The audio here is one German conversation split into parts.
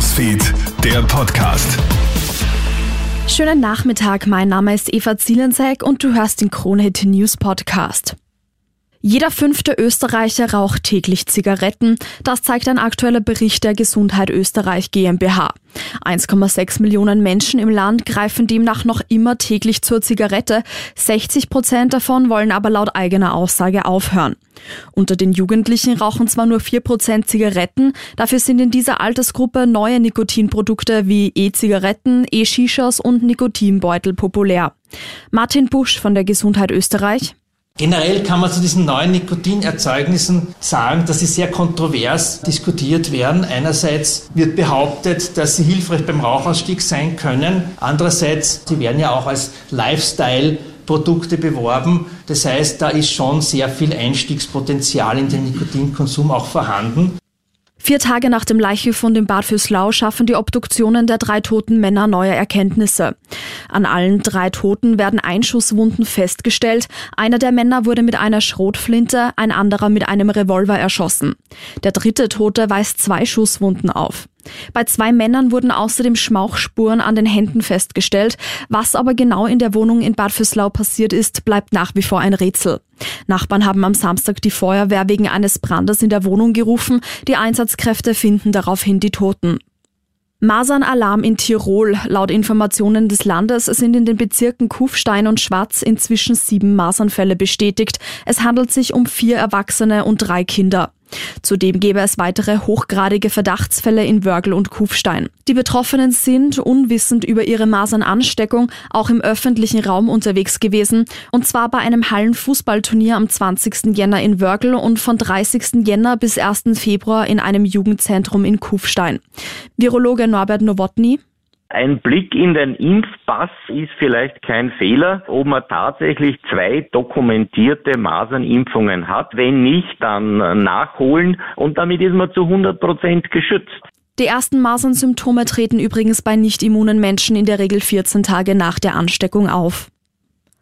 Newsfeed, der Podcast. Schönen Nachmittag, mein Name ist Eva Zielensek und du hörst den Kronhit News Podcast. Jeder fünfte Österreicher raucht täglich Zigaretten. Das zeigt ein aktueller Bericht der Gesundheit Österreich GmbH. 1,6 Millionen Menschen im Land greifen demnach noch immer täglich zur Zigarette. 60 Prozent davon wollen aber laut eigener Aussage aufhören. Unter den Jugendlichen rauchen zwar nur 4 Prozent Zigaretten, dafür sind in dieser Altersgruppe neue Nikotinprodukte wie E-Zigaretten, E-Shishas und Nikotinbeutel populär. Martin Busch von der Gesundheit Österreich. Generell kann man zu diesen neuen Nikotinerzeugnissen sagen, dass sie sehr kontrovers diskutiert werden. Einerseits wird behauptet, dass sie hilfreich beim Rauchausstieg sein können. Andererseits, sie werden ja auch als Lifestyle Produkte beworben. Das heißt, da ist schon sehr viel Einstiegspotenzial in den Nikotinkonsum auch vorhanden. Vier Tage nach dem Leichefund im Bad Fürslau schaffen die Obduktionen der drei toten Männer neue Erkenntnisse. An allen drei Toten werden Einschusswunden festgestellt. Einer der Männer wurde mit einer Schrotflinte, ein anderer mit einem Revolver erschossen. Der dritte Tote weist zwei Schusswunden auf. Bei zwei Männern wurden außerdem Schmauchspuren an den Händen festgestellt. Was aber genau in der Wohnung in Bad Fürslau passiert ist, bleibt nach wie vor ein Rätsel. Nachbarn haben am Samstag die Feuerwehr wegen eines Brandes in der Wohnung gerufen. Die Einsatzkräfte finden daraufhin die Toten. Masernalarm in Tirol. Laut Informationen des Landes sind in den Bezirken Kufstein und Schwarz inzwischen sieben Masernfälle bestätigt. Es handelt sich um vier Erwachsene und drei Kinder. Zudem gäbe es weitere hochgradige Verdachtsfälle in Wörgl und Kufstein. Die Betroffenen sind, unwissend über ihre Masernansteckung, auch im öffentlichen Raum unterwegs gewesen, und zwar bei einem Hallenfußballturnier am 20. Jänner in Wörgl und von 30. Jänner bis 1. Februar in einem Jugendzentrum in Kufstein. Virologe Norbert Nowotny ein Blick in den Impfpass ist vielleicht kein Fehler, ob man tatsächlich zwei dokumentierte Masernimpfungen hat. Wenn nicht, dann nachholen und damit ist man zu 100 Prozent geschützt. Die ersten Masernsymptome treten übrigens bei nicht immunen Menschen in der Regel 14 Tage nach der Ansteckung auf.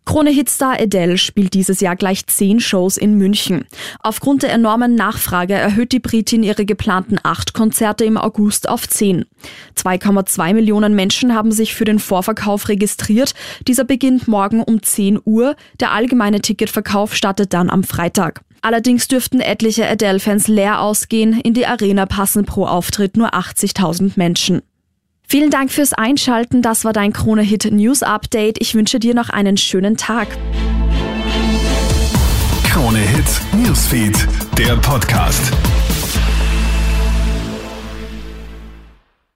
Krone-Hitstar Adele spielt dieses Jahr gleich zehn Shows in München. Aufgrund der enormen Nachfrage erhöht die Britin ihre geplanten acht Konzerte im August auf zehn. 2,2 Millionen Menschen haben sich für den Vorverkauf registriert. Dieser beginnt morgen um 10 Uhr. Der allgemeine Ticketverkauf startet dann am Freitag. Allerdings dürften etliche Adele-Fans leer ausgehen. In die Arena passen pro Auftritt nur 80.000 Menschen. Vielen Dank fürs Einschalten. Das war dein Krone Hit News Update. Ich wünsche dir noch einen schönen Tag. Krone Hit Newsfeed, der Podcast.